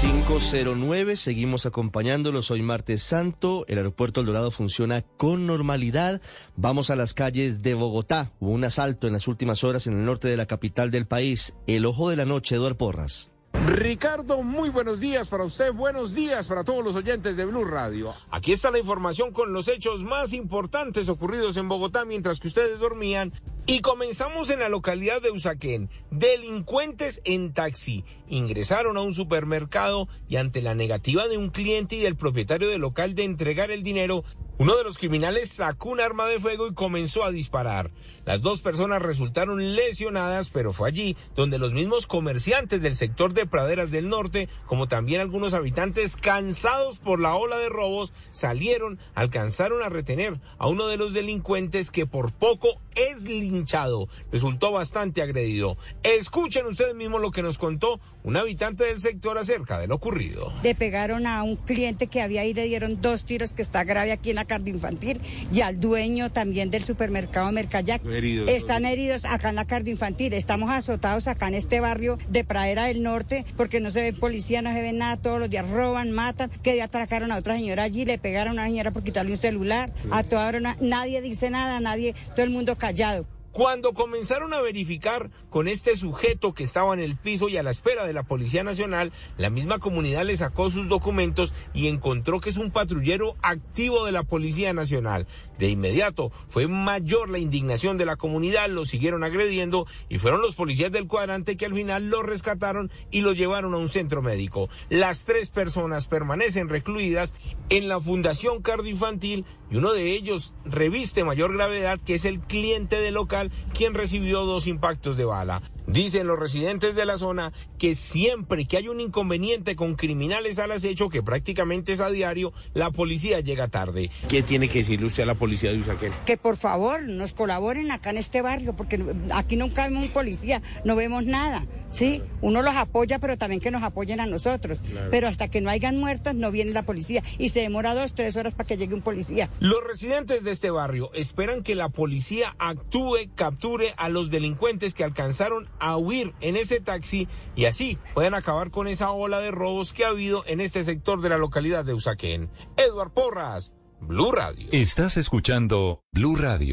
509, seguimos acompañándolos hoy martes santo, el aeropuerto El Dorado funciona con normalidad, vamos a las calles de Bogotá, hubo un asalto en las últimas horas en el norte de la capital del país, el ojo de la noche, Eduardo Porras. Ricardo, muy buenos días para usted, buenos días para todos los oyentes de Blue Radio. Aquí está la información con los hechos más importantes ocurridos en Bogotá mientras que ustedes dormían. Y comenzamos en la localidad de Usaquén. Delincuentes en taxi ingresaron a un supermercado y ante la negativa de un cliente y del propietario del local de entregar el dinero, uno de los criminales sacó un arma de fuego y comenzó a disparar. Las dos personas resultaron lesionadas, pero fue allí donde los mismos comerciantes del sector de Praderas del Norte, como también algunos habitantes cansados por la ola de robos, salieron, alcanzaron a retener a uno de los delincuentes que por poco es linchado. Resultó bastante agredido. Escuchen ustedes mismos lo que nos contó un habitante del sector acerca de lo ocurrido. Le pegaron a un cliente que había ahí, le dieron dos tiros que está grave aquí en la carne infantil y al dueño también del supermercado Mercayac. Están heridos acá en la carne infantil. Estamos azotados acá en este barrio de Pradera del Norte porque no se ve policía, no se ve nada. Todos los días roban, matan. Que día atracaron a otra señora allí, le pegaron a una señora por quitarle un celular. A toda hora nadie dice nada, nadie, todo el mundo callado. Cuando comenzaron a verificar con este sujeto que estaba en el piso y a la espera de la Policía Nacional, la misma comunidad le sacó sus documentos y encontró que es un patrullero activo de la Policía Nacional. De inmediato fue mayor la indignación de la comunidad, lo siguieron agrediendo y fueron los policías del cuadrante que al final lo rescataron y lo llevaron a un centro médico. Las tres personas permanecen recluidas en la Fundación Cardioinfantil y uno de ellos reviste mayor gravedad que es el cliente del local quien recibió dos impactos de bala. Dicen los residentes de la zona que siempre que hay un inconveniente con criminales al acecho, que prácticamente es a diario, la policía llega tarde. ¿Qué tiene que decirle usted a la policía de Usaquén? Que por favor nos colaboren acá en este barrio, porque aquí nunca vemos un policía, no vemos nada. Sí, uno los apoya, pero también que nos apoyen a nosotros. Pero hasta que no hayan muertos, no viene la policía. Y se demora dos, tres horas para que llegue un policía. Los residentes de este barrio esperan que la policía actúe, capture a los delincuentes que alcanzaron a huir en ese taxi y así puedan acabar con esa ola de robos que ha habido en este sector de la localidad de Usaquén. Eduard Porras, Blue Radio. Estás escuchando Blue Radio.